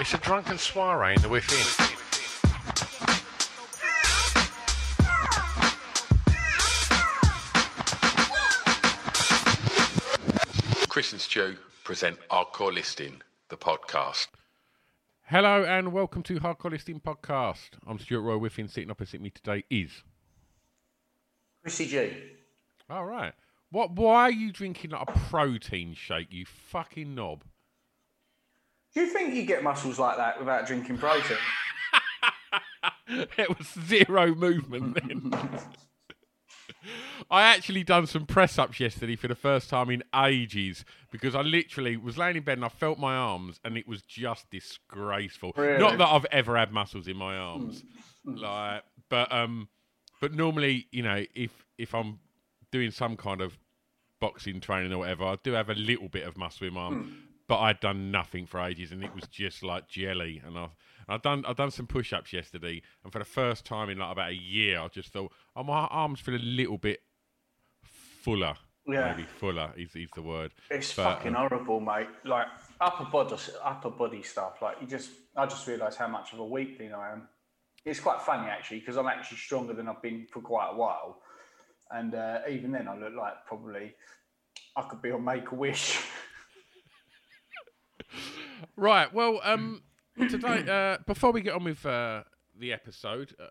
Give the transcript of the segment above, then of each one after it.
It's a drunken soiree in the within. Chris and Stu present Hardcore Listening, the podcast. Hello and welcome to Hardcore Listening Podcast. I'm Stuart Roy Whiffin. Sitting opposite me today is. Chrissy G. All right. What? Why are you drinking like a protein shake? You fucking knob. Do you think you get muscles like that without drinking protein? it was zero movement then. I actually done some press ups yesterday for the first time in ages because I literally was laying in bed and I felt my arms and it was just disgraceful. Really? Not that I've ever had muscles in my arms, like, but um, but normally you know if if I'm doing some kind of boxing training or whatever, I do have a little bit of muscle in my arm. But I'd done nothing for ages, and it was just like jelly. And I've I've done I've done some push ups yesterday, and for the first time in like about a year, I just thought, oh my arms feel a little bit fuller. Yeah. maybe fuller is, is the word. It's But, fucking um, horrible, mate. Like upper body, upper body stuff. Like you just, I just realised how much of a weakling I am. It's quite funny actually because I'm actually stronger than I've been for quite a while, and uh, even then I look like probably I could be on Make a Wish. Right. Well, um, today uh, before we get on with uh, the episode, uh,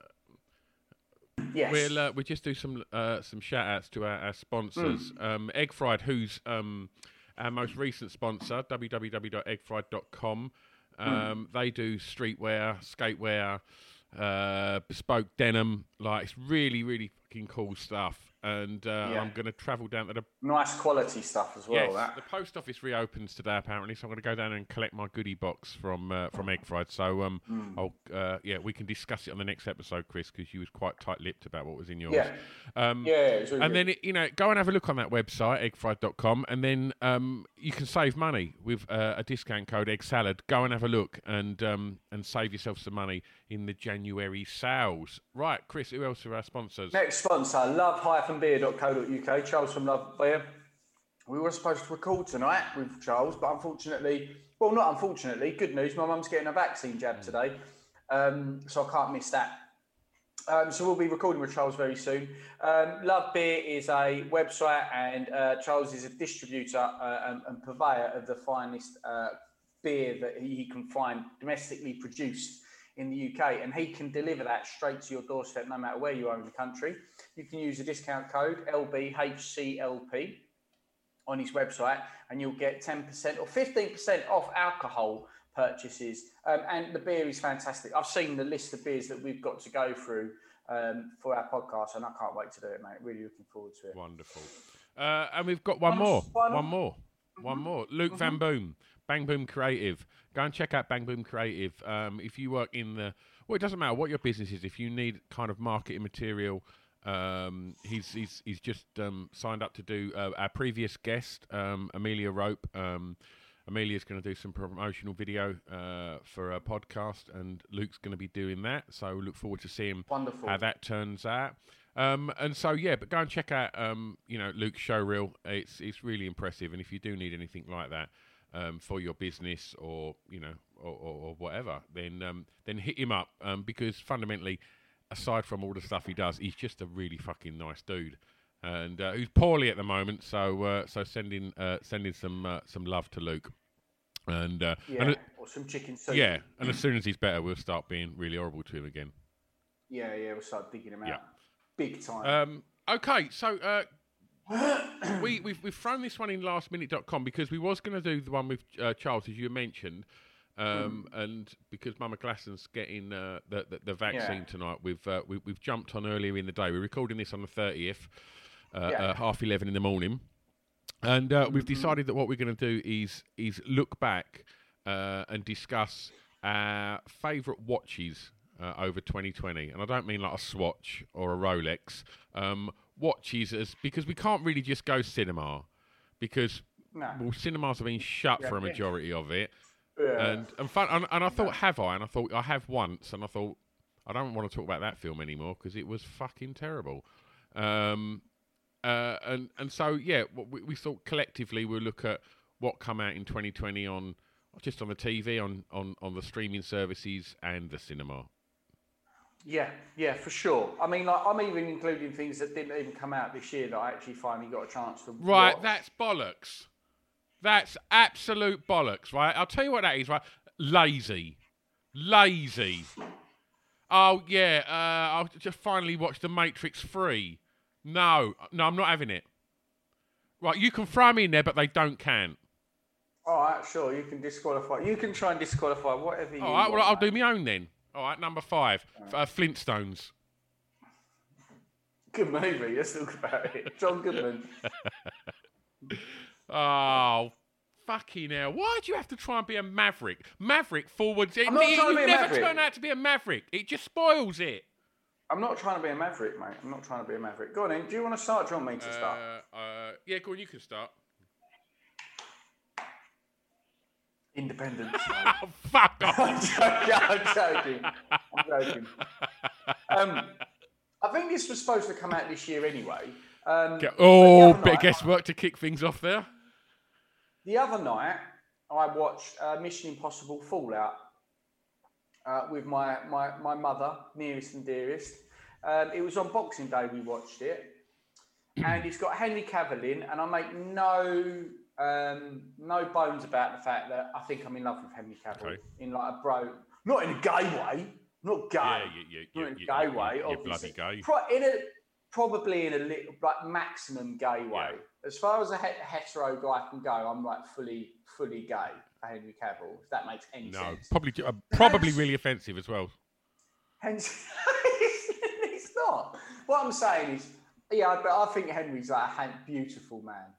yes. We'll uh, we'll just do some uh, some shout outs to our, our sponsors. Hmm. Um, Egg Fried, who's um, our most recent sponsor, www.eggfried.com. Hmm. Um, They do streetwear, skatewear, uh, bespoke denim. Like it's really really fucking cool stuff. And uh, Yeah. I'm going to travel down to the nice quality stuff as well. Yes, that. the post office reopens today apparently, so I'm going to go down and collect my goodie box from uh, from Egg Fried. So um, Hmm. I'll uh, yeah, we can discuss it on the next episode, Chris, because you was quite tight-lipped about what was in yours. Yeah. Um, Yeah, really and then you know, go and have a look on that website, eggfried.com, and then um, you can save money with uh, a discount code Egg Salad. Go and have a look and um, and save yourself some money in the January sales. Right, Chris, who else are our sponsors? Next sponsor, love-beer.co.uk. Charles from Love Beer. We were supposed to record tonight with Charles, but unfortunately, well, not unfortunately, good news. My mum's getting a vaccine jab today, um, so I can't miss that. Um, so we'll be recording with Charles very soon. Um, Love Beer is a website, and uh, Charles is a distributor uh, and, and purveyor of the finest uh, beer that he he can find domestically produced in the UK, and he can deliver that straight to your doorstep, no matter where you are in the country. You can use the discount code LBHCLP on his website, and you'll get 10% or 15% off alcohol purchases. Um, and the beer is fantastic. I've seen the list of beers that we've got to go through um, for our podcast, and I can't wait to do it, mate. Really looking forward to it. Wonderful. Uh, and we've got one One more. final? One more. One more. Luke Van Boom, Bang Boom Creative. Go and check out Bang Boom Creative. Um, if you work in the, well, it doesn't matter what your business is. If you need kind of marketing material, um, he's he's he's just um, signed up to do uh, our previous guest, um, Amelia Rope. Um, Amelia's going to do some promotional video uh, for a podcast, and Luke's going to be doing that. So look forward to seeing Wonderful. how that turns out. Um, and so yeah, but go and check out um, you know Luke's showreel. It's it's really impressive, and if you do need anything like that um, for your business or you know or, or, or whatever, then um, then hit him up um, because fundamentally, aside from all the stuff he does, he's just a really fucking nice dude. and uh, who's poorly at the moment. So uh, so sending uh, sending some uh, some love to Luke. And uh, Yeah, and, uh, or some chicken soup. yeah, and as soon as he's better, we'll start being really horrible to him again. yeah, yeah. We'll start digging him out, Yeah. big time. Um, okay, so uh, we, we've, we've thrown this one in lastminute.com because we was going to do the one with uh, Charles, as you mentioned. Um, And because Mama Glasson's getting uh, the, the the vaccine Yeah. tonight, we've, uh, we, we've jumped on earlier in the day. We're recording this on the thirtieth, uh, Yeah. uh, half eleven in the morning, and uh, Mm-hmm. we've decided that what we're going to do is is look back uh, and discuss our favourite watches uh, over 2020, and I don't mean like a Swatch or a Rolex. Um, watches as because we can't really just go cinema because No. well, cinemas have been shut Yeah, for a yeah. majority of it, Yeah. and and, fun, and and I thought have I, and I thought I have once, and I thought I don't want to talk about that film anymore because it was fucking terrible. Um, uh, and and so yeah, we, we thought collectively we'll look at what come out in 2020 on just on the TV, on on on the streaming services, and the cinema. Yeah, yeah, for sure. I mean, like, I'm even including things that didn't even come out this year that I actually finally got a chance to Right, watch. that's bollocks. That's absolute bollocks, right? I'll tell you what that is, right? Lazy. Lazy. Oh, yeah, uh, I'll just finally watch The Matrix 3. No, no, I'm not having it. Right, you can throw me in there, but they don't count. All right, sure. You can disqualify. You can try and disqualify whatever you All right, well, I'll mate. do my own then. All right, number five, uh, Flintstones. Good movie. Let's talk about it. John Goodman. Oh, fucking hell. Why do you have to try and be a maverick? Maverick forwards. It, I'm not it trying to be a never maverick. turn out to be a maverick. It just spoils it. I'm not trying to be a maverick, mate. I'm not trying to be a maverick. Go on then. Do you want to start? Do you want me to start? Uh, uh, yeah, go on, you can start. Independence. Oh, fuck off. I'm joking. I'm joking. I'm joking. Um, I think this was supposed to come out this year anyway. Um, oh, bit of guesswork to kick things off there. The other night, I watched uh, Mission Impossible Fallout uh, with my, my, my mother, nearest and dearest. Um, it was on Boxing Day we watched it, and it's got Henry Cavill in, and I make no um, no bones about the fact that I think I'm in love with Henry Cavill Okay. in like a bro, not in a gay way, not gay, Yeah, you- you- not you- in a gay way, obviously. bloody gay. Pro- in a probably in a little like maximum gay way. Yeah. As far as a het- hetero guy can go, I'm like fully fully gay for Henry Cavill. If that makes any No, sense. probably uh, probably really offensive as well. Hence, it's not. What I'm saying is, yeah, but I think Henry's like a beautiful man.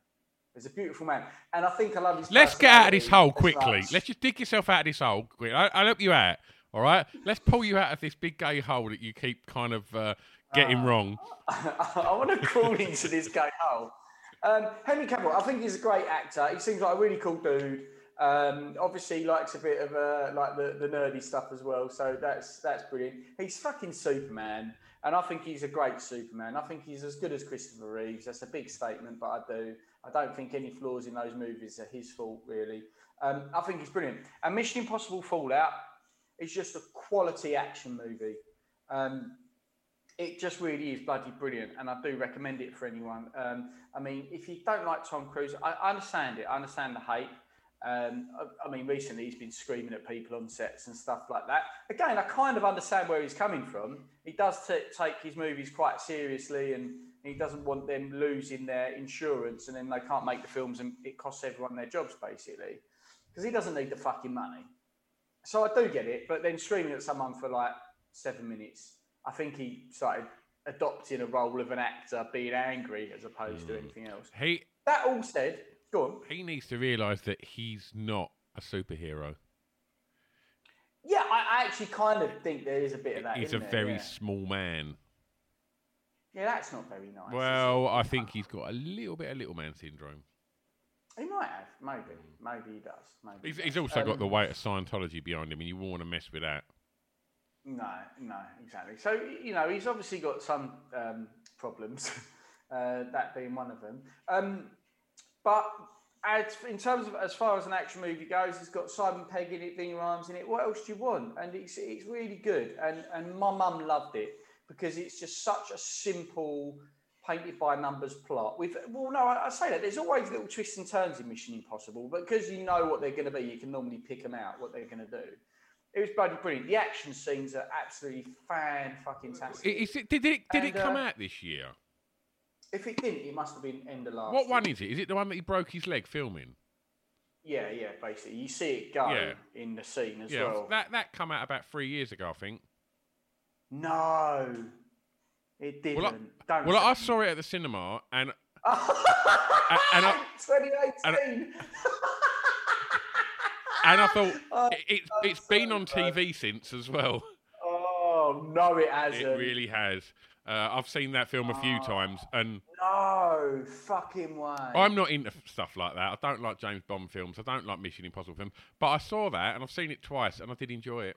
He's a beautiful man, and I think I love his. Let's get out of this hole quickly. Let's just dig yourself out of this hole. Quick. I, I'll help you out. All right. Let's pull you out of this big gay hole that you keep kind of uh, getting wrong. I want to crawl into this gay hole. Um, Henry Cavill, I think he's a great actor. He seems like a really cool dude. Um, obviously, he likes a bit of uh, like the, the nerdy stuff as well. So that's that's brilliant. He's fucking Superman, and I think he's a great Superman. I think he's as good as Christopher Reeves. That's a big statement, but I do. I don't think any flaws in those movies are his fault, really. Um, I think he's brilliant. And Mission Impossible Fallout is just a quality action movie. Um, it just really is bloody brilliant, and I do recommend it for anyone. Um, I mean, if you don't like Tom Cruise, I, I understand it. I understand the hate. Um, I, I mean, recently he's been screaming at people on sets and stuff like that. Again, I kind of understand where he's coming from. He does t- take his movies quite seriously, and he doesn't want them losing their insurance, and then they can't make the films, and it costs everyone their jobs basically, because he doesn't need the fucking money. So I do get it, but then screaming at someone for like seven minutes, I think he started adopting a role of an actor being angry as opposed to anything else. He That all said, go on. he needs to realise that he's not a superhero. Yeah, I, I actually kind of think there is a bit of that. He's a there? very yeah. small man. yeah, that's not very nice. Well, I think he's got a little bit of little man syndrome. he might have, maybe, maybe he does. Maybe He's, he he's does. also got Um, the weight of Scientology behind him, and you won't want to mess with that. No, no, exactly. So you know, he's obviously got some um, problems, uh, that being one of them. Um, but as in terms of as far as an action movie goes, it's got Simon Pegg in it, Ving Rhames in it. What else do you want? And it's it's really good. And and my mum loved it because it's just such a simple, painted by numbers plot. With well, no, I, I say that there's always little twists and turns in Mission Impossible, but because you know what they're going to be, you can normally pick them out what they're going to do. It was bloody brilliant. The action scenes are absolutely fan fucking tastic. Is it, did it did And, it come uh, out this year? If it didn't, it must have been end of last. What one is it? Is it the one that he broke his leg filming? Yeah, yeah. Basically, you see it go Yeah. in the scene as Yeah, well. that that come out about three years ago, I think. No, it didn't. Well, Don't Well, I saw it at the cinema, and and, and I 2018. and I thought Oh, it, it's it's been on TV since as well. oh no, it hasn't. It really has. Uh, I've seen that film a Oh. few times, and No fucking way. I'm not into stuff like that. I don't like James Bond films. I don't like Mission Impossible films. But I saw that, and I've seen it twice, and I did enjoy it.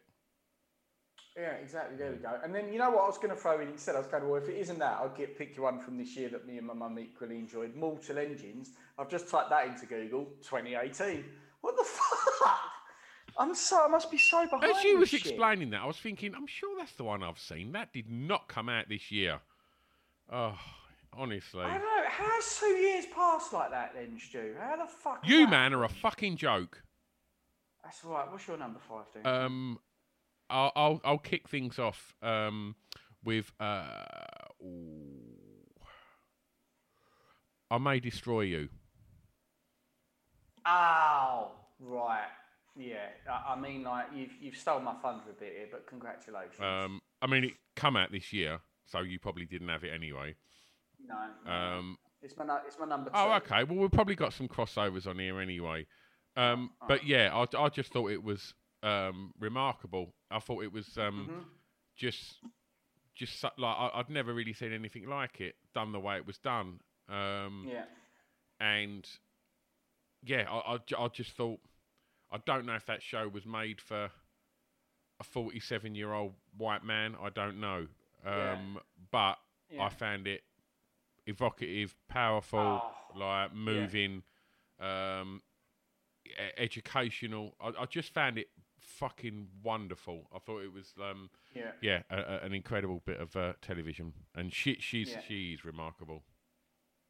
Yeah, exactly. There we go. And then you know what I was going to throw in instead? I was going, to, well, if it isn't that, I'll get pick you one from this year that me and my mum equally enjoyed. Mortal Engines. I've just typed that into Google. 2018. What the fuck? I'm so. I must be so behind. As you was shit. explaining that, I was thinking, I'm sure that's the one I've seen. That did not come out this year. Oh, honestly. I don't know. How's two years passed like that then, Stu? How the fuck? You, man, are a fucking joke. That's all right. What's your number five, then? Um, I'll, I'll I'll kick things off um, with uh, ooh. I may destroy you. Oh, right. Yeah. I, mean, like you've you've stolen my thunder a bit here, but congratulations. Um, I mean, it come out this year, so you probably didn't have it anyway. no. Um, it's my it's my number two. oh, okay. Well, we've probably got some crossovers on here anyway. Um, but yeah, I, I just thought it was um, remarkable. I thought it was um, Mm-hmm. just just so- like I, I'd never really seen anything like it done the way it was done. Um, Yeah. and yeah, I, I, I just thought I don't know if that show was made for a 47 year old white man. I don't know, um, Yeah. but Yeah. I found it evocative, powerful, Oh, like moving, um, e- educational. I, I just found it fucking wonderful. I thought it was. Um, Yeah. yeah, a, a, an incredible bit of uh, television, and she she's Yeah. she's remarkable.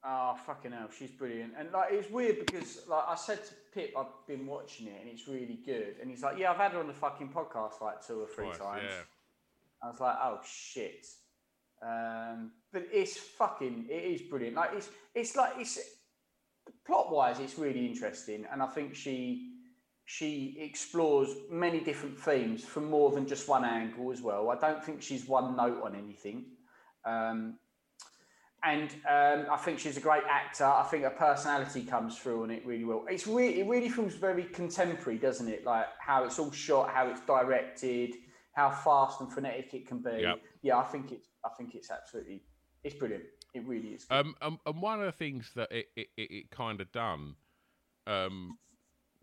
Oh fucking hell, she's brilliant. And like it's weird because like I said to Pip, I've been watching it and it's really good. And he's like, Yeah, I've had her on the fucking podcast like two or three Twice, times. yeah. I was like, Oh shit. Um, but it's fucking it is brilliant. Like it's it's like it's plot wise it's really interesting and I think she she explores many different themes from more than just one angle as well. I don't think she's one note on anything. Um, and um, I think she's a great actor. I think her personality comes through on it really well. It's really, it really feels very contemporary, doesn't it? Like how it's all shot, how it's directed, how fast and frenetic it can be. Yep. Yeah, I think it's, I think it's absolutely, it's brilliant. It really is. Um, um, and one of the things that it, it, it, it kind of done um,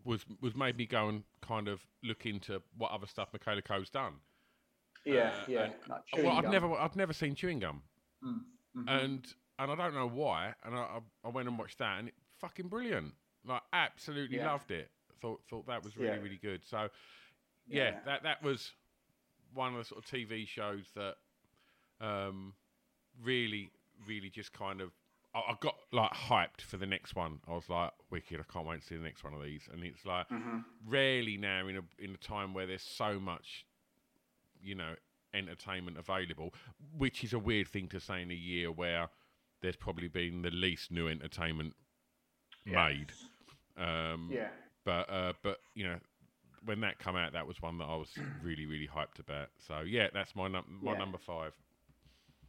was was made me go and kind of look into what other stuff Michaela Coel's done. yeah, uh, yeah. and- well, I've never I've never seen chewing gum, Mm-hmm. and and I don't know why. And I, I I went and watched that, and it fucking brilliant. Like absolutely Yeah. loved it. Thought thought that was really Yeah. really good. So yeah, Yeah. that that was one of the sort of TV shows that um, really really just kind of. I I got like hyped for the next one. I was like, "Wicked! I can't wait to see the next one of these." And it's like rarely now in a in a time where there's so much, you know, entertainment available, which is a weird thing to say in a year where there's probably been the least new entertainment made. Um, Yeah. But uh, but you know, when that come out, that was one that I was really really hyped about. So yeah, that's my num- my Yeah. number five.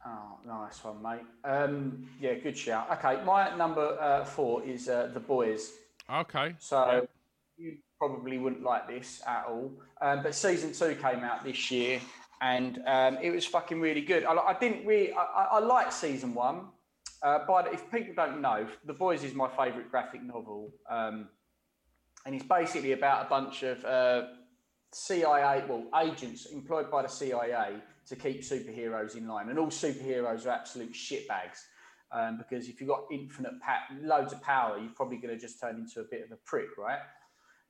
Oh, nice one, mate. Um, yeah, good shout. Okay, my number uh, four is uh, The Boys. Okay. So you probably wouldn't like this at all. Um, but season two came out this year, and um, it was fucking really good. I, I didn't really. I, I, liked season one. Uh, but if people don't know, The Boys is my favourite graphic novel, um, and it's basically about a bunch of uh, CIA, well, agents employed by the CIA to keep superheroes in line, and all superheroes are absolute shitbags. Um, because if you've got infinite, pa- loads of power, you're probably going to just turn into a bit of a prick, right?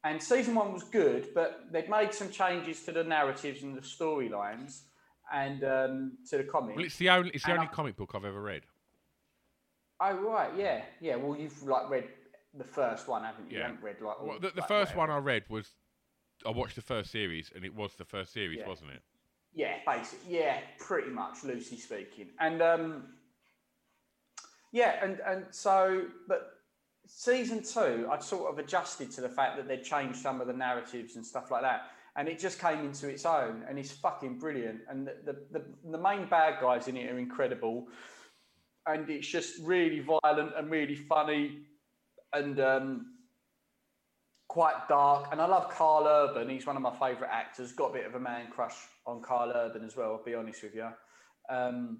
And season one was good, but they'd made some changes to the narratives and the storylines, and um, to the comics. Well, it's the only it's the And only I- comic book I've ever read. Oh right, yeah, yeah. Well, you've like read the first one, haven't you? You Yeah. haven't read like. all- Well, the, the like, first whatever. one I read was I watched the first series, and it was the first series, Yeah. wasn't it? Yeah, basically, yeah, pretty much, loosely speaking. And um, yeah, and and so, but season two, I'd sort of adjusted to the fact that they'd changed some of the narratives and stuff like that, and it just came into its own, and it's fucking brilliant. And the the, the, the main bad guys in it are incredible, and it's just really violent and really funny, and um, quite dark. And I love Carl Urban. He's one of my favourite actors. Got a bit of a man crush on Carl Urban as well. I'll be honest with you. Um,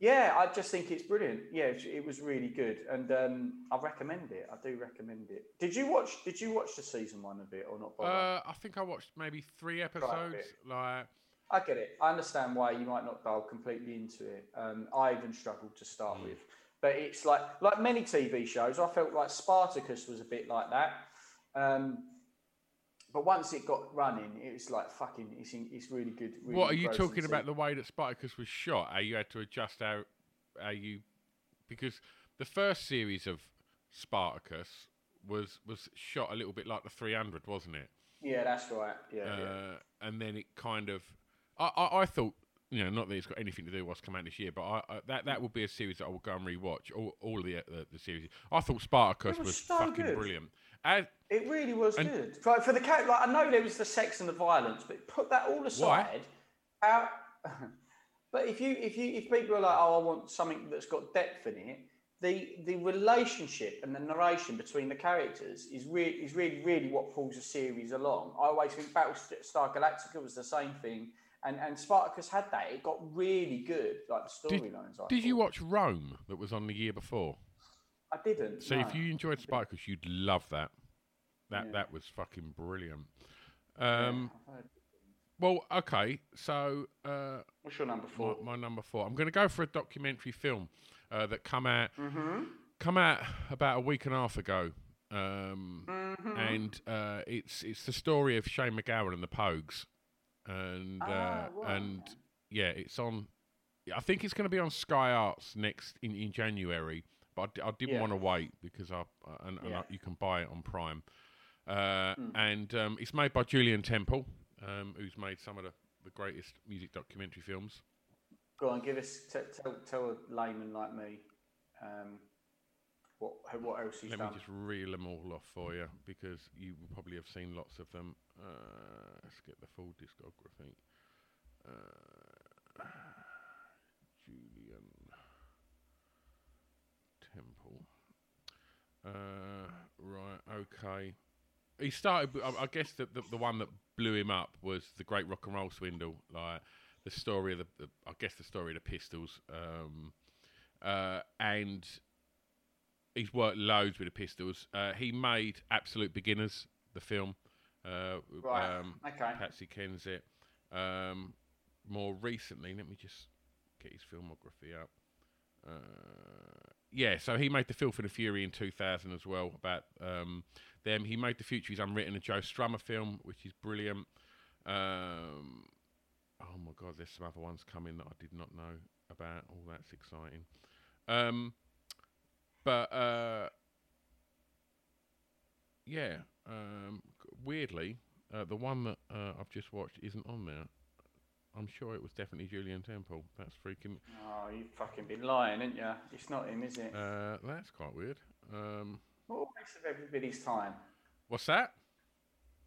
yeah, I just think it's brilliant. Yeah, it, was really good, and um, I recommend it. I do recommend it. Did you watch? Did you watch the season one of it or not? Uh, I think I watched maybe three episodes. Like, I get it. I understand why you might not dial completely into it. Um, I even struggled to start Hmm. with, but it's like like many TV shows. I felt like Spartacus was a bit like that. Um, but once it got running, it was like fucking. It's in, it's really good. Really what are you talking about? The way that Spartacus was shot? How you had to adjust how, how you, because the first series of Spartacus was was shot a little bit like the 300, wasn't it? Yeah, that's right. Yeah, yeah. uh, and then it kind of, I, I, I thought, you know, not that it's got anything to do with what's come out this year, but I, I, that that would be a series that I will go and rewatch all, all the, uh, the the series. I thought Spartacus It was was, so fucking good. brilliant. As, It really was And- good. Like for the cat, like I know there was the sex and the violence, but put that all aside. How, but if you if you if people are like, oh, I want something that's got depth in it, the the relationship and the narration between the characters is really is really really what pulls a series along. I always think Battlestar Galactica was the same thing, and and Spartacus had that. It got really good, like the storylines. I did you watch Rome that was on the year before? I didn't. So if you enjoyed Spartacus, you'd love that. That Yeah. that was fucking brilliant. Um, I've well, okay, so uh, What's your number four? my number four. I'm going to go for a documentary film uh, that come out Mm-hmm. come out about a week and a half ago, um, Mm-hmm. and uh, it's it's the story of Shane MacGowan and the Pogues, and uh, Ah, right. and yeah, it's on. I think it's going to be on Sky Arts next in, in January, but I, d- I didn't Yeah. want to wait because I and, and Yeah. I, you can buy it on Prime, uh, Hmm. and um, it's made by Julian Temple, um, who's made some of the, the greatest music documentary films. Go on, give us t- tell tell a layman like me um, what what else he's Let done. me just reel them all off for you because you will probably have seen lots of them. Uh, let's get the full discography. Uh, Julian Temple. Uh, right, okay. He started. I, I guess the, the the one that blew him up was the Great Rock and Roll Swindle, like the story of the, the I guess the story of the Pistols, um, uh, and he's worked loads with the Pistols. Uh, he made Absolute Beginners, the film. Uh, Right, Um, okay. Patsy Kensit. Um, more recently, let me just get his filmography up. Uh, yeah, so he made the Filth and the Fury in 2000 as well. About um, them, he made the Future is Unwritten, a Joe Strummer film, which is brilliant. Um, oh my God, there's some other ones coming that I did not know about. Oh, that's exciting. Um, but uh, yeah, um, weirdly, uh, the one that uh, I've just watched isn't on there. I'm sure it was definitely Julian Temple. That's freaking. Oh, you've fucking been lying, ain't you? It's not him, is it? Uh, that's quite weird. Um, what a waste of everybody's time. what's that?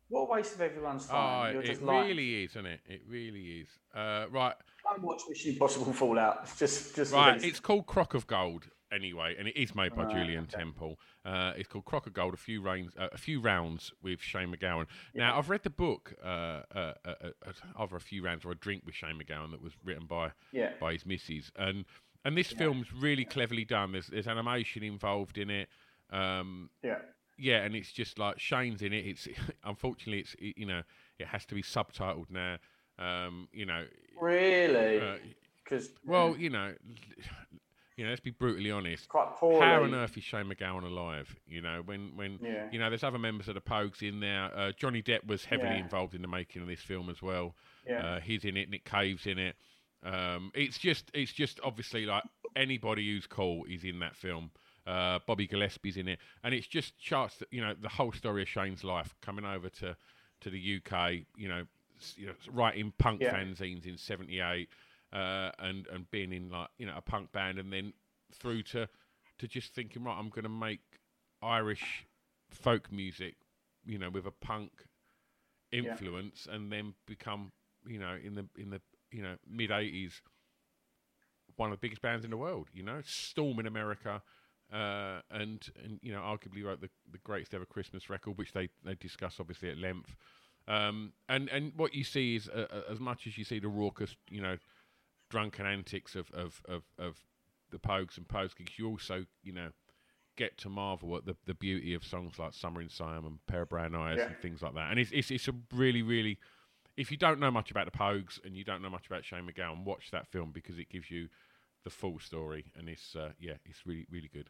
What a waste of everyone's Oh, time. You're it just lying. really is, isn't it? It really is. Uh, right, Don't watch Mission Impossible Fallout. It's Just, just right. It's called Crock of Gold anyway, and it is made by Right, Julian okay. Temple. Uh, it's called Crock of Gold. A few rains, uh, a few rounds with Shane MacGowan. Now, I've read the book, uh, uh, uh, uh, uh, either a few rounds or a drink with Shane MacGowan that was written by Yeah. by his missus, and and this film's really cleverly done. There's there's animation involved in it. Um, yeah. yeah, and it's just like Shane's in it. It's unfortunately it's it, you know it has to be subtitled now. Um, you know, Really? uh, Because well, you know, you know, let's be brutally honest. quite poorly. How on earth is Shane MacGowan alive? You know, when when Yeah. you know, there's other members of the Pogues in there. Uh, Johnny Depp was heavily Yeah. involved in the making of this film as well. Yeah. Uh, he's in it. Nick Cave's in it. Um, it's just, it's just obviously like anybody who's cool is in that film. Uh, Bobby Gillespie's in it, and it's just charts. That, you know, the whole story of Shane's life coming over to to the UK. You know, you know writing punk fanzines in '78, uh, and and being in like you know a punk band, and then through to to just thinking, right, I'm going to make Irish folk music, you know, with a punk influence, yeah. and then become, you know, in the in the you know mid '80s, one of the biggest bands in the world. You know, Storm in America. Uh, and and you know arguably wrote the, the greatest ever Christmas record, which they, they discuss obviously at length. Um, and and what you see is uh, uh as much as you see the raucous, you know, drunken antics of of of, of the Pogues and Pogues gigs, you also you know get to marvel at the, the beauty of songs like Summer in Siam and Pair of Brown Eyes yeah. and things like that. And it's, it's, it's a really, really, if you don't know much about the Pogues and you don't know much about Shane MacGowan, watch that film because it gives you the full story. And it's, uh, yeah, it's really, really good.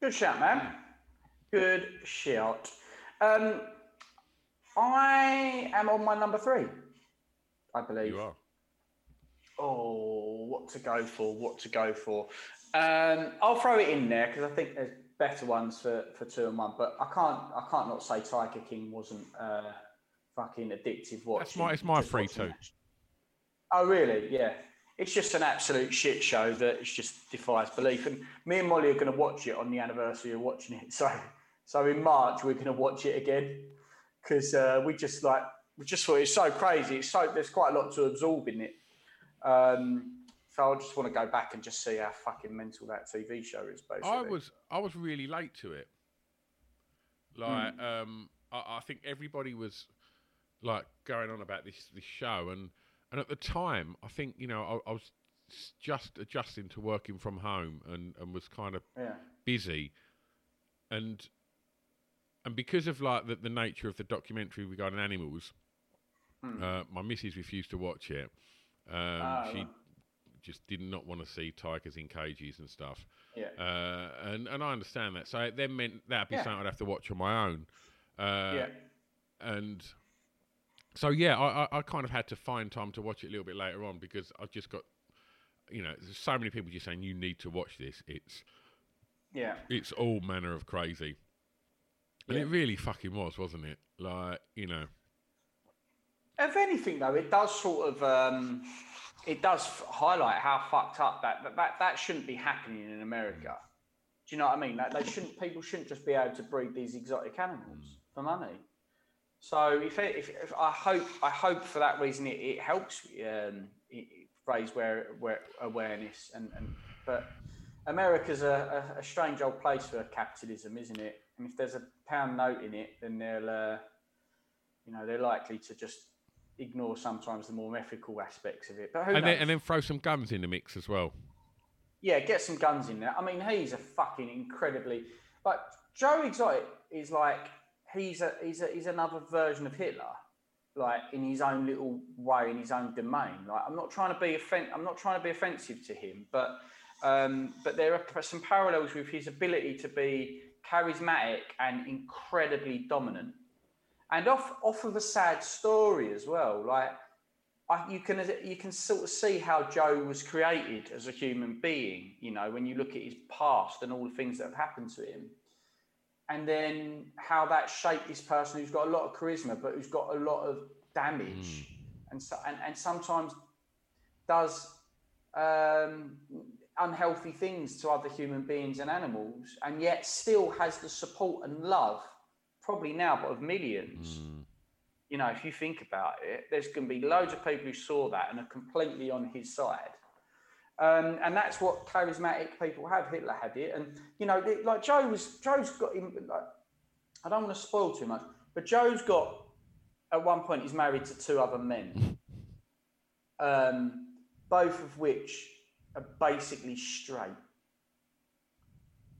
Good shout, man. Good shout. Um, I am on my number three, I believe. You are. Oh, what to go for? What to go for? Um, I'll throw it in there because I think there's better ones for, for two and one. But I can't I can't not say Tiger King wasn't uh, fucking addictive watching. That's my it's my free too. Oh really? Yeah. It's just an absolute shit show that it just defies belief. And me and Molly are going to watch it on the anniversary of watching it. So so in March we're going to watch it again because uh, we just like we just thought it's so crazy. It's so there's quite a lot to absorb in it. Um, so I just want to go back and just see how fucking mental that TV show is. Basically, I was I was really late to it. Like, mm. um, I, I, think everybody was like going on about this this show, and and at the time, I think you know I, I was just adjusting to working from home and and was kind of yeah. busy, and and because of like the, the nature of the documentary regarding animals, hmm. uh, my missus refused to watch it. Um, oh, she just did not want to see tigers in cages and stuff. Yeah. Uh, and and I understand that. So it then meant that'd be yeah. something I'd have to watch on my own. Uh, yeah. And so yeah, I, I, I kind of had to find time to watch it a little bit later on because I've just got, you know, there's so many people just saying you need to watch this. It's yeah, it's all manner of crazy. And yeah. it really fucking was, wasn't it? Like, you know. If anything, though, it does sort of um, it does highlight how fucked up that, that that that shouldn't be happening in America. Do you know what I mean? Like they shouldn't people shouldn't just be able to breed these exotic animals mm. for money. So if, it, if, if, I hope I hope for that reason it, it helps um, it, raise where, where awareness and, and but America's a, a, a strange old place for capitalism, isn't it? And if there's a pound note in it, then they'll, uh, you know, they're likely to just ignore sometimes the more ethical aspects of it. But and then, and then throw some guns in the mix as well. Yeah, get some guns in there. I mean, he's a fucking incredibly like Joe Exotic is like he's a he's a he's another version of Hitler, like in his own little way, in his own domain. Like I'm not trying to be offen- I'm not trying to be offensive to him, but um, but there are some parallels with his ability to be charismatic and incredibly dominant. and off off of a sad story as well. Like I, you can you can sort of see how Joe was created as a human being. You know, when you look at his past and all the things that have happened to him, and then how that shaped this person who's got a lot of charisma, but who's got a lot of damage, and so and, and sometimes does um, unhealthy things to other human beings and animals, and yet still has the support and love, probably now, but of millions. You know, if you think about it, there's going to be loads of people who saw that and are completely on his side. Um, and that's what charismatic people have. Hitler had it, and you know, like Joe was. Joe's got him. Like, I don't want to spoil too much, but Joe's got. At one point, he's married to two other men, um, both of which are basically straight,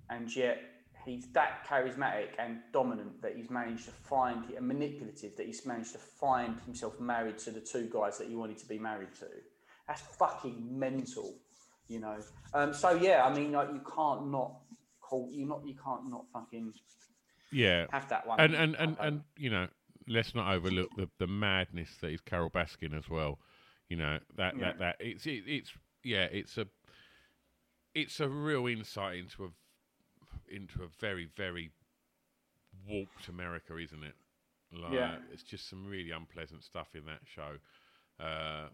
and yet he's that charismatic and dominant that he's managed to find and manipulative that he's managed to find himself married to the two guys that he wanted to be married to. That's fucking mental, you know. Um, so yeah, I mean, like you can't not call you not you can't not fucking Yeah, have that one. and and and and you know, let's not overlook the the madness that is Carole Baskin as well. You know that Yeah. that that it's it, it's yeah, it's a it's a real insight into a into a very very warped America, isn't it? Like, Yeah. it's just some really unpleasant stuff in that show. Uh,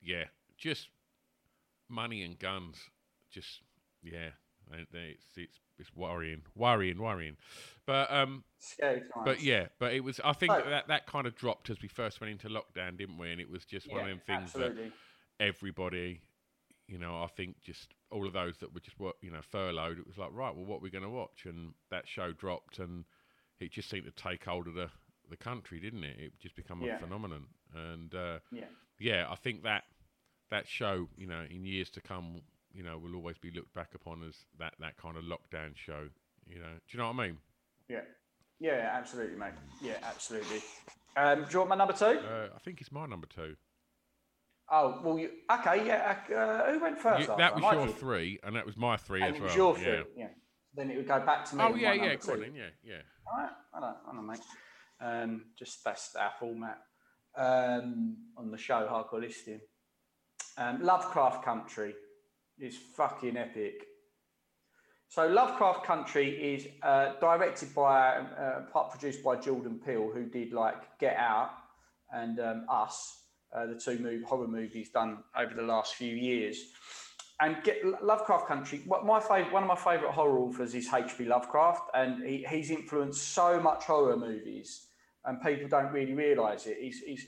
yeah, just money and guns. Just yeah, it's it's it's worrying, worrying, worrying. But um, Scary times. but yeah, but it was. I think Oh. that that kind of dropped as we first went into lockdown, didn't we? And it was just one of Yeah, them things absolutely. that everybody, you know, I think just all of those that were just you know, furloughed. It was like, right, well, what are we going to watch? And that show dropped, and it just seemed to take hold of the the country, didn't it? It just become Yeah. a phenomenon. And uh, Yeah. yeah, I think that that show, you know, in years to come, you know, will always be looked back upon as that that kind of lockdown show. You know, do you know what I mean? Yeah. Yeah, absolutely, mate. Yeah, absolutely. Um, do you want my number two? Uh, I think it's my number two. Oh, well, you, okay, yeah. Uh, who went first? You- that was your three, and that was my three And as it well. your three, yeah. Then it would go back to me. Oh yeah, yeah, number go on then, yeah, yeah. All right, I don't, I don't know, mate. Um, just that's our format um, on the show, hardcore listening. Um, Lovecraft Country is fucking epic. So Lovecraft Country is uh, directed by, uh, part produced by Jordan Peele, who did like Get Out and um, Us, uh, the two horror movies done over the last few years. And get Lovecraft Country. My favorite, one of my favorite horror authors is H.P. Lovecraft, and he, he's influenced so much horror movies, and people don't really realise it. He's, he's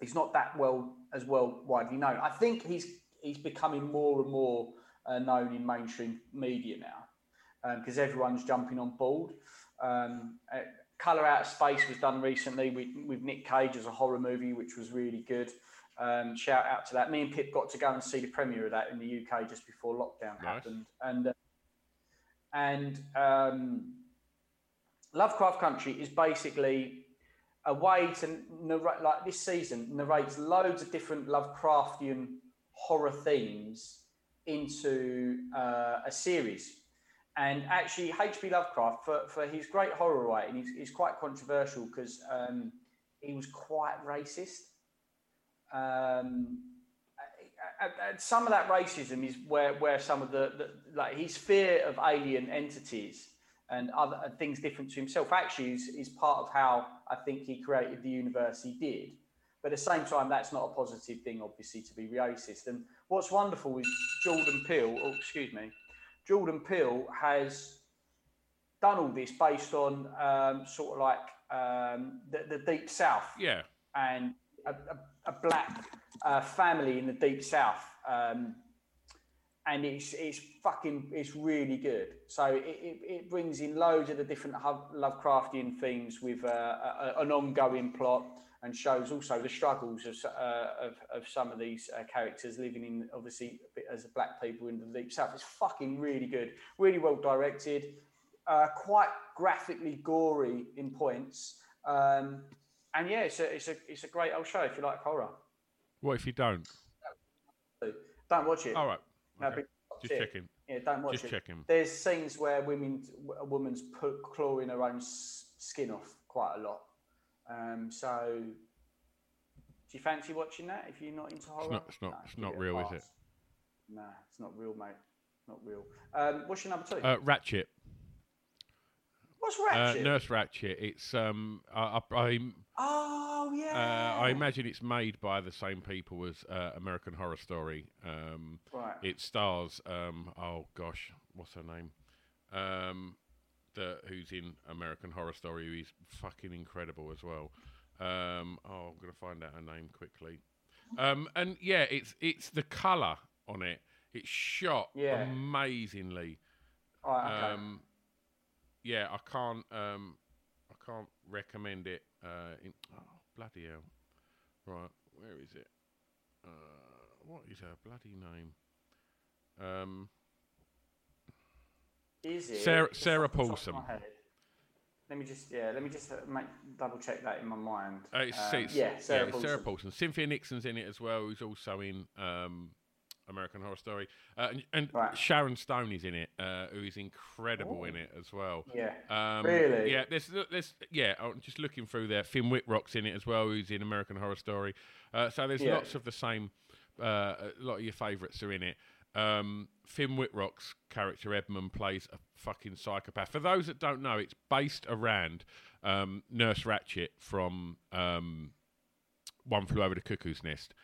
he's not that well as well widely known. I think he's he's becoming more and more uh, known in mainstream media now because everyone's jumping on board. Um, uh, Color Out of Space was done recently with, with Nick Cage as a horror movie, which was really good. Um, shout out to that. Me and Pip got to go and see the premiere of that in the UK just before lockdown Nice. happened, and uh, and um, Lovecraft Country is basically a way to narrate, like this season, narrates loads of different Lovecraftian horror themes into uh, a series. And actually, H.P. Lovecraft, for, for his great horror writing, he's, he's quite controversial because um, he was quite racist. Um, some of that racism is where, where some of the, the like his fear of alien entities and other and things different to himself actually is, is part of how I think he created the universe he did. But at the same time, that's not a positive thing, obviously, to be racist. And what's wonderful is Jordan Peele, oh, excuse me, Jordan Peele has done all this based on um, sort of like um, the, the Deep South Yeah, and a, a, a black uh, family in the deep south. Um, and it's it's fucking it's really good. So it, it, it brings in loads of the different Lovecraftian themes with uh, a, an ongoing plot and shows also the struggles of uh, of, of some of these uh, characters living in obviously a bit as black people in the deep south. It's fucking really good, really well directed, uh, quite graphically gory in points. Um, and yeah, it's a, it's a it's a great old show if you like horror. what if you don't? Don't watch it. All right, No, okay. just shit. checking. Yeah, don't watch Just it. checking. There's scenes where women, a woman's put, clawing her own skin off quite a lot. Um, so, do you fancy watching that if you're not into horror? not- it's not- No, it's not real, is it? Nah, it's not real, mate. Not real. Um, what's your number two? Uh, Ratched. What's Uh, Nurse Ratched. It's um, I, I, I, oh yeah. uh, I imagine it's made by the same people as uh, American Horror Story. Um, Right. It stars um, oh gosh, what's her name? Um, the who's in American Horror Story? Who's fucking incredible as well. Um, oh, I'm gonna find out her name quickly. Um, and yeah, it's it's the color on it. It's shot Yeah. amazingly. Right, okay. Um, yeah, I can't. Um, I can't recommend it. Uh, in, oh bloody hell! Right, where is it? Uh, what is her bloody name? Um, Is it Sarah- Sarah off the top of Paulson. Let me just yeah. Let me just uh, make double check that in my mind. uh, it's, Um, it's- yeah, Sarah it's Paulson. Sarah Paulson. Cynthia Nixon's in it as well, who's also in um, American Horror Story, uh, and, and Right. Sharon Stone is in it, uh, who is incredible in it as well. Yeah. Um, Really? Yeah, there's, there's, yeah. I'm just looking through there. Finn Wittrock's in it as well, who's in American Horror Story. Uh, so there's Yeah. lots of the same. Uh, a lot of your favourites are in it. Um, Finn Wittrock's character Edmund plays a fucking psychopath. For those that don't know, it's based around um, Nurse Ratched from um, One Flew Over the Cuckoo's Nest.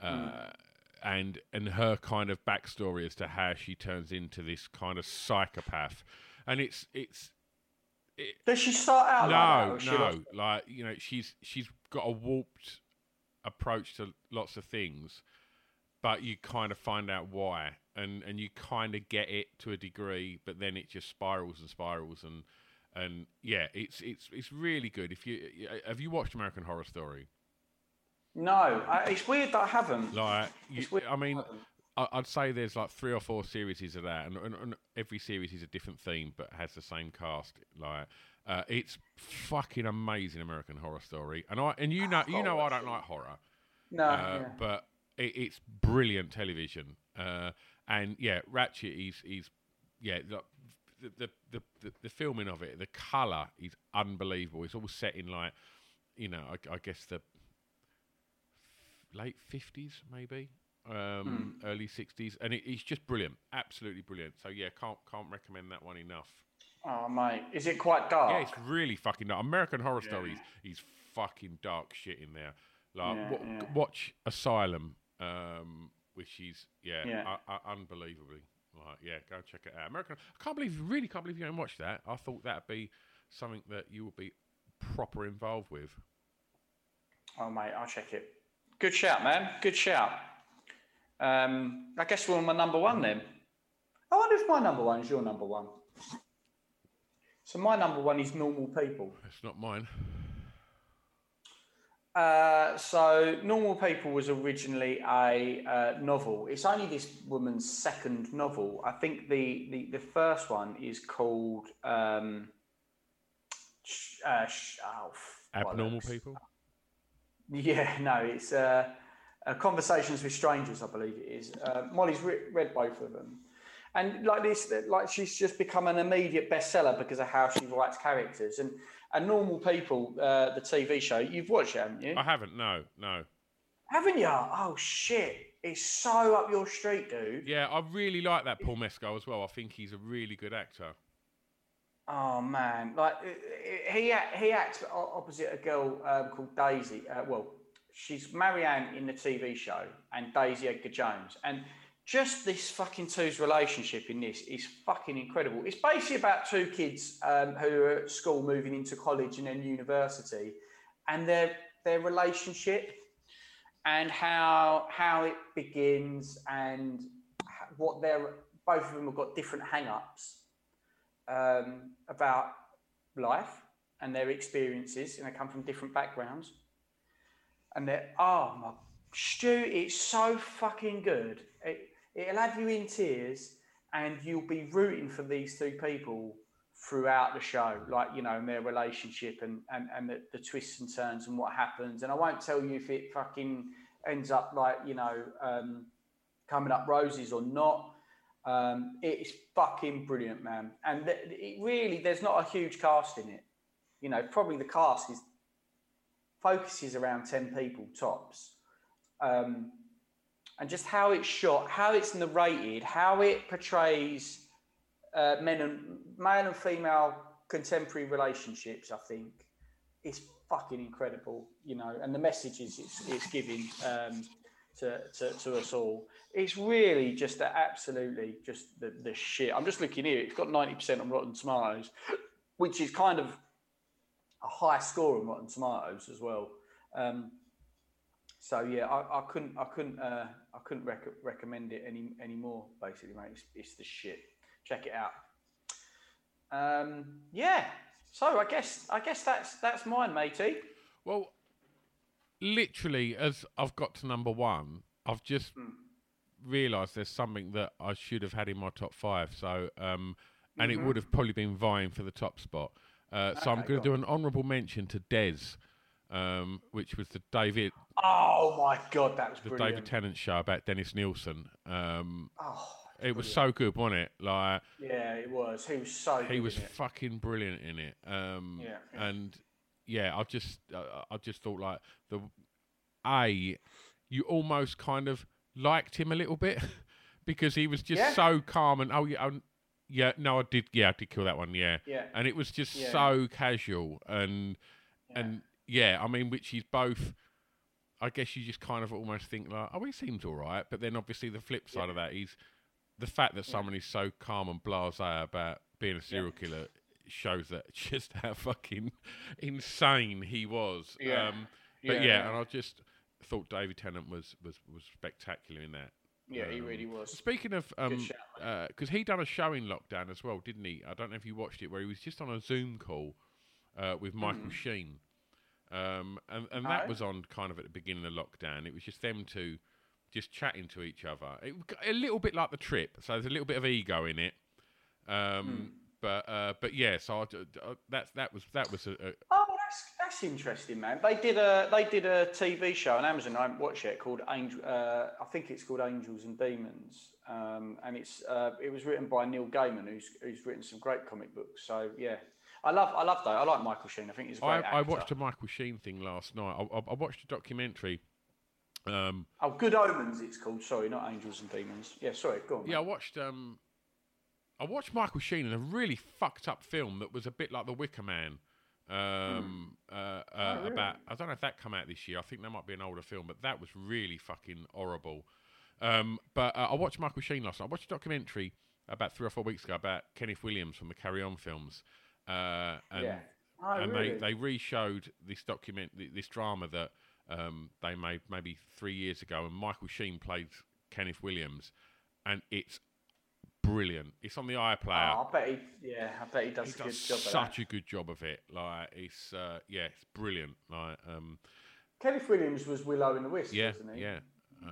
Uh, and and her kind of backstory as to how she turns into this kind of psychopath, and it's it's Does she start out like that? no she no like you know she's she's got a warped approach to lots of things, but you kind of find out why, and and you kind of get it to a degree, but then it just spirals and spirals and. And yeah, it's it's it's really good. If you have you watched American Horror Story? No, I, it's weird that I haven't. Like, you, I mean. I- I'd say there's like three or four series of that, and, and, and every series is a different theme, but has the same cast. Like, uh, it's fucking amazing American Horror Story, and I and you know you know I don't like horror, No, uh, yeah. but it, it's brilliant television. Uh, and yeah, Ratched is is yeah. Like, the, the, the, the, the filming of it, the colour is unbelievable. It's all set in like, you know, I, I guess the late fifties, maybe um, early sixties, and it, it's just brilliant, absolutely brilliant. So yeah, can't can't recommend that one enough. Oh mate, is it quite dark? Yeah, it's really fucking dark. American Horror Stories is fucking dark shit in there. Like Yeah, wa- yeah. watch Asylum, um, which is yeah, Yeah. u- u- unbelievably. Like yeah, go check it out. American. I can't believe really can't believe you haven't watched that. I thought that'd be something that you would be proper involved with. Oh mate, I'll check it. Good shout, man. Good shout. Um, I guess we're on my number one then. I wonder if my number one is your number one. So my number one is normal people. It's not mine. Uh, so Normal People was originally a uh, novel. It's only this woman's second novel. I think the the, the first one is called um, uh, oh, Abnormal people. Yeah, no, it's uh, uh, Conversations with Strangers, I believe it is. Uh, Molly's re- read both of them. And like this, like she's just become an immediate bestseller because of how she writes characters. And, and Normal People, uh, the TV show, you've watched it, haven't you? I haven't. No, no. Haven't you? Oh, shit. It's so up your street, dude. Yeah, I really like that Paul Mescal as well. I think he's a really good actor. Oh man, like uh, he he acts opposite a girl um, called Daisy. Uh, well, she's Marianne in the TV show, and Daisy Edgar Jones, and just this fucking two's relationship in this is fucking incredible. It's basically about two kids um, who are at school, moving into college and then university, and their their relationship, and how how it begins, and what they're both of them have got different hang-ups um, about life and their experiences, and they come from different backgrounds. And they're, oh my, Stu, it's so fucking good. It, it'll have you in tears, and you'll be rooting for these two people throughout the show, like, you know, and their relationship and, and, and the, the twists and turns and what happens. And I won't tell you if it fucking ends up like, you know, um, coming up roses or not. Um, it's fucking brilliant, man. And th- it really, there's not a huge cast in it. you know, probably the cast is focuses around ten people tops, um, and just how it's shot, how it's narrated, how it portrays uh, men and male and female contemporary relationships. I think is fucking incredible, you know, and the messages it's, it's giving um, to, to, to us all. It's really just a, absolutely just the, the shit. I'm just looking here. It's got 90% on Rotten Tomatoes, which is kind of a high score on Rotten Tomatoes as well. Um, so yeah, I, I couldn't, I couldn't, uh, I couldn't rec- recommend it any anymore. Basically, mate, it's, it's the shit. Check it out. Um, yeah. So I guess, I guess that's that's mine, matey. Well, literally, as I've got to number one, I've just realised there's something that I should have had in my top five. So, um, and it would have probably been vying for the top spot. Uh, so I'm going to do an honourable mention to Des, um, which was the David Oh my god, that was the brilliant. David Tennant show about Dennis Nilsen. Um, oh, it was so good, wasn't it? Like yeah, it was. He was so. he was fucking brilliant in it. Um, yeah. and yeah, I just uh, I just thought like the a you almost kind of liked him a little bit because he was just Yeah. so calm and oh yeah. oh, yeah, no, I did. Yeah, I did kill that one. Yeah, Yeah. and it was just Yeah. so casual and and yeah, I mean, which is both. I guess you just kind of almost think like, oh, he seems all right, but then obviously the flip side of that is the fact that someone is so calm and blasé about being a serial killer shows that just how fucking insane he was. Yeah. Um, but Yeah, yeah, and I just thought David Tennant was was was spectacular in that. Yeah, he Um, really was. Speaking of, um, shout, because he done a show in lockdown as well, didn't he? I don't know if you watched it, where he was just on a Zoom call uh, with Michael Sheen, um, and and that No. was on kind of at the beginning of lockdown. It was just them two just chatting to each other. It a little bit like the trip, so there's a little bit of ego in it. Um, But uh, but yeah, so I, uh, that's that was that was a, a Oh, that's that's interesting, man. They did a they did a TV show on Amazon. I haven't watched it called Angel. Uh, I think it's called Angels and Demons, um, and it's uh, it was written by Neil Gaiman, who's who's written some great comic books. So yeah, I love I love that. I like Michael Sheen. I think he's a great I, actor. I watched a Michael Sheen thing last night. I, I, I watched a documentary. Um, Oh, Good Omens. It's called. Sorry, not Angels and Demons. Yeah, sorry. Go on. Yeah, I watched um, I watched Michael Sheen in a really fucked up film that was a bit like The Wicker Man. Um, uh, uh, Oh, about I don't know if that come out this year. I think that might be an older film, but that was really fucking horrible. Um, but uh, I watched Michael Sheen last night. I watched a documentary about three or four weeks ago about Kenneth Williams from the Carry On films, uh, and Yeah. Oh, and really? they they re-showed this document this drama that um, they made maybe three years ago, and Michael Sheen played Kenneth Williams, and it's brilliant. It's on the iPlayer. Oh, I bet he. Yeah, I bet he does he a good does job. of such a good job of it. Like it's uh, yeah, it's brilliant. Like um, Kenneth Williams was Willow in the Wisp, yeah, wasn't he? yeah,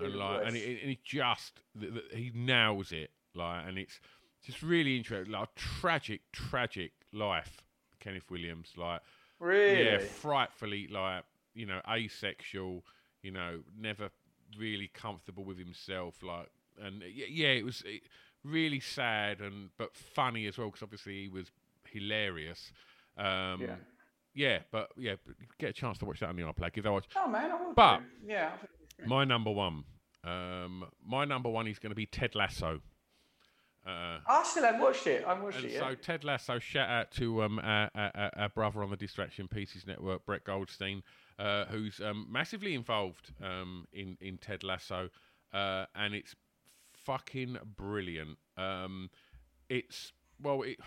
and like and, he, and he just th- th- he nails it. Like and it's just really interesting. Like tragic, tragic life. Kenneth Williams, like Really? yeah, frightfully like you know asexual. You know, never really comfortable with himself. Like and y- yeah, it was it, really sad and but funny as well because obviously he was hilarious. Um, Yeah. yeah, but yeah, but get a chance to watch that on the iPlayer. Give that a watch. Oh man, I will But- do. yeah. My number one, um, my number one is going to be Ted Lasso. Uh, I still haven't watched it. I watched it so Ted Lasso, shout out to um, our, our, our- our brother on the Distraction Pieces Network, Brett Goldstein, uh, who's um, massively involved um, in in Ted Lasso, uh, and it's fucking brilliant. Um, it's well, it,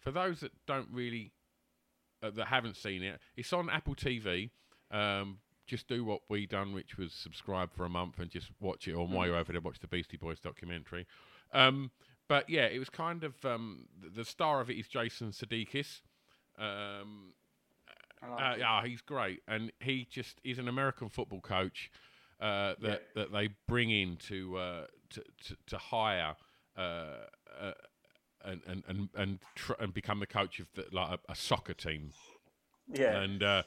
for those that don't really uh, that haven't seen it, it's on Apple TV. Um, just do what we done, which was subscribe for a month and just watch it. Or while you're over there, watch the Beastie Boys documentary. Um, but yeah, it was kind of um, the, star of it is Jason Sudeikis. Um, uh, yeah, he's great, and he just is an American football coach uh, that that they bring in to uh, to, to to hire uh, uh, and and and and, tr- and become the coach of the, like a, a soccer team yeah. and uh,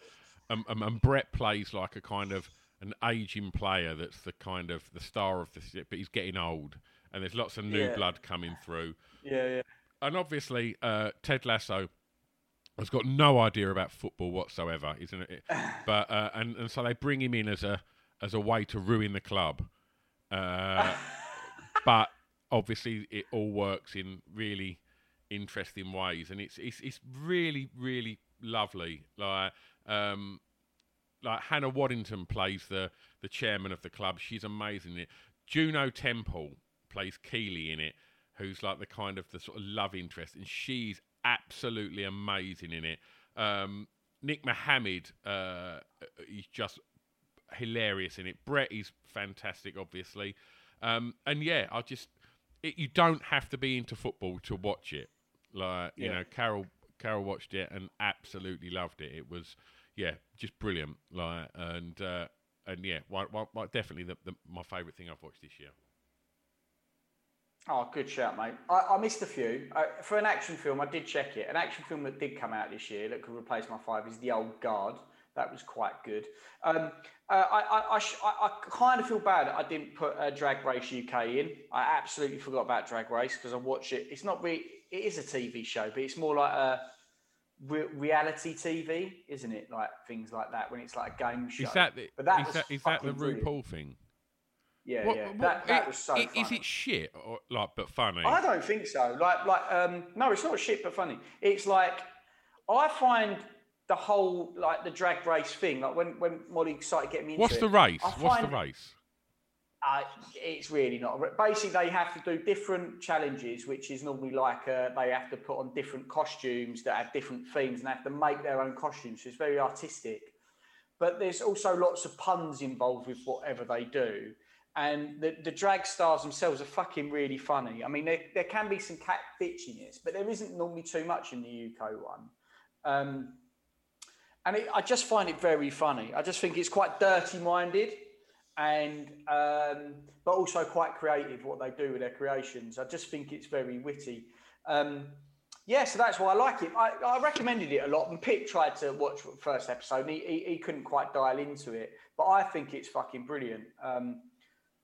um, um, and Brett plays like a kind of an aging player that's the kind of the star of the ship, but he's getting old, and there's lots of new Yeah. blood coming through, yeah, yeah. and obviously uh, Ted Lasso has got no idea about football whatsoever, isn't it? But uh, and and so they bring him in as a as a way to ruin the club. Uh, but obviously, it all works in really interesting ways, and it's it's it's really really lovely. Like um, like Hannah Waddingham plays the the chairman of the club. She's amazing in it. Juno Temple plays Keeley in it, who's like the kind of the sort of love interest, and she's absolutely amazing in it. Um, Nick Mohammed, uh, he's just hilarious in it. Brett is fantastic, obviously, um, and yeah, I just it, you don't have to be into football to watch it. Like you Yeah. know, Carol Carol watched it and absolutely loved it. It was yeah, just brilliant. Like and uh, and yeah, why, why, why, definitely the, the, my favourite thing I've watched this year. Oh, good shout, mate. I, I missed a few. Uh, for an action film, I did check it. An action film that did come out this year that could replace my five is The Old Guard. That was quite good. Um, uh, I, I, I, I, kind of feel bad I didn't put uh, Drag Race UK in. I absolutely forgot about Drag Race because I watch it. It's not really, it is a TV show, but it's more like a re- reality TV, isn't it? Like things like that when it's like a game show. Is that the, but that is, that the fucking brilliant. RuPaul thing? Yeah, What- yeah. what- that that it- was so Is it shit or like but funny? I don't think so. Like, like, um, no, it's not shit, but funny. It's like I find the whole like the drag race thing. Like when when Molly started getting me into What's it, the race? I What's the race? Uh, it's really not. Basically, they have to do different challenges, which is normally like uh, they have to put on different costumes that have different themes and they have to make their own costumes. So it's very artistic. But there's also lots of puns involved with whatever they do. And the, the drag stars themselves are fucking really funny. I mean, there, there can be some cat bitchiness, but there isn't normally too much in the UK one. Um, and it, I just find it very funny. I just think it's quite dirty-minded, and um, but also quite creative what they do with their creations. I just think it's very witty. Um, yeah, so that's why I like it. I, I recommended it a lot, and Pip tried to watch the first episode, and he, he, he couldn't quite dial into it. But I think it's fucking brilliant. Um,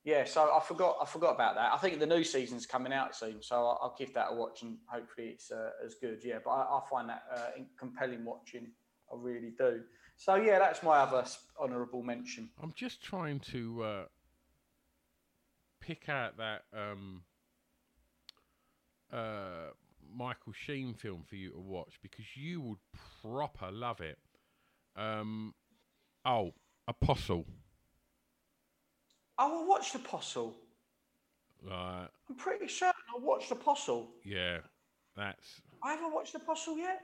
yeah, so I forgot I forgot about that. I think the new season's coming out soon, so I'll, I'll give that a watch, and hopefully it's uh, as good. Yeah, but I, I find that uh, compelling watching. I really do. So yeah, that's my other honourable mention. I'm just trying to uh, pick out that um, uh, Michael Sheen film for you to watch because you would proper love it. Um, oh, Apostle. Oh, I watched Apostle. Right. I'm pretty certain I watched Apostle. yeah, that's I haven't watched Apostle yet.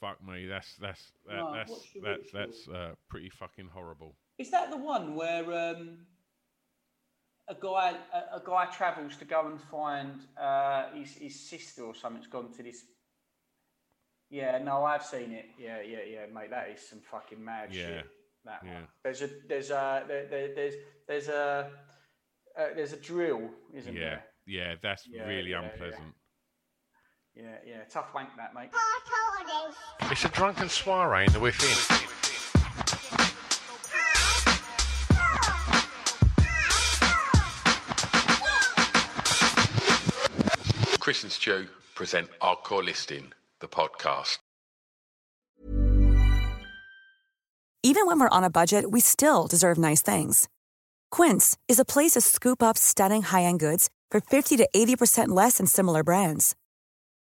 Fuck me. That's that's that, No, that's that's that's uh, pretty fucking horrible. Is that the one where um, a guy a, a guy travels to go and find uh, his his sister or something's gone to this? Yeah, no, I've seen it. Yeah, yeah, yeah, mate. That is some fucking mad Yeah, shit. That yeah. one. There's a there's a there, there, there's there's a uh, there's a drill, isn't Yeah, there? yeah, that's Yeah, really unpleasant. Yeah, yeah. Tough wank that, mate. It's a drunken soiree in the within. Chris and Stu present Hardcore Listening, the podcast. Even when we're on a budget, we still deserve nice things. Quince is a place to scoop up stunning high-end goods for 50 to 80% less than similar brands.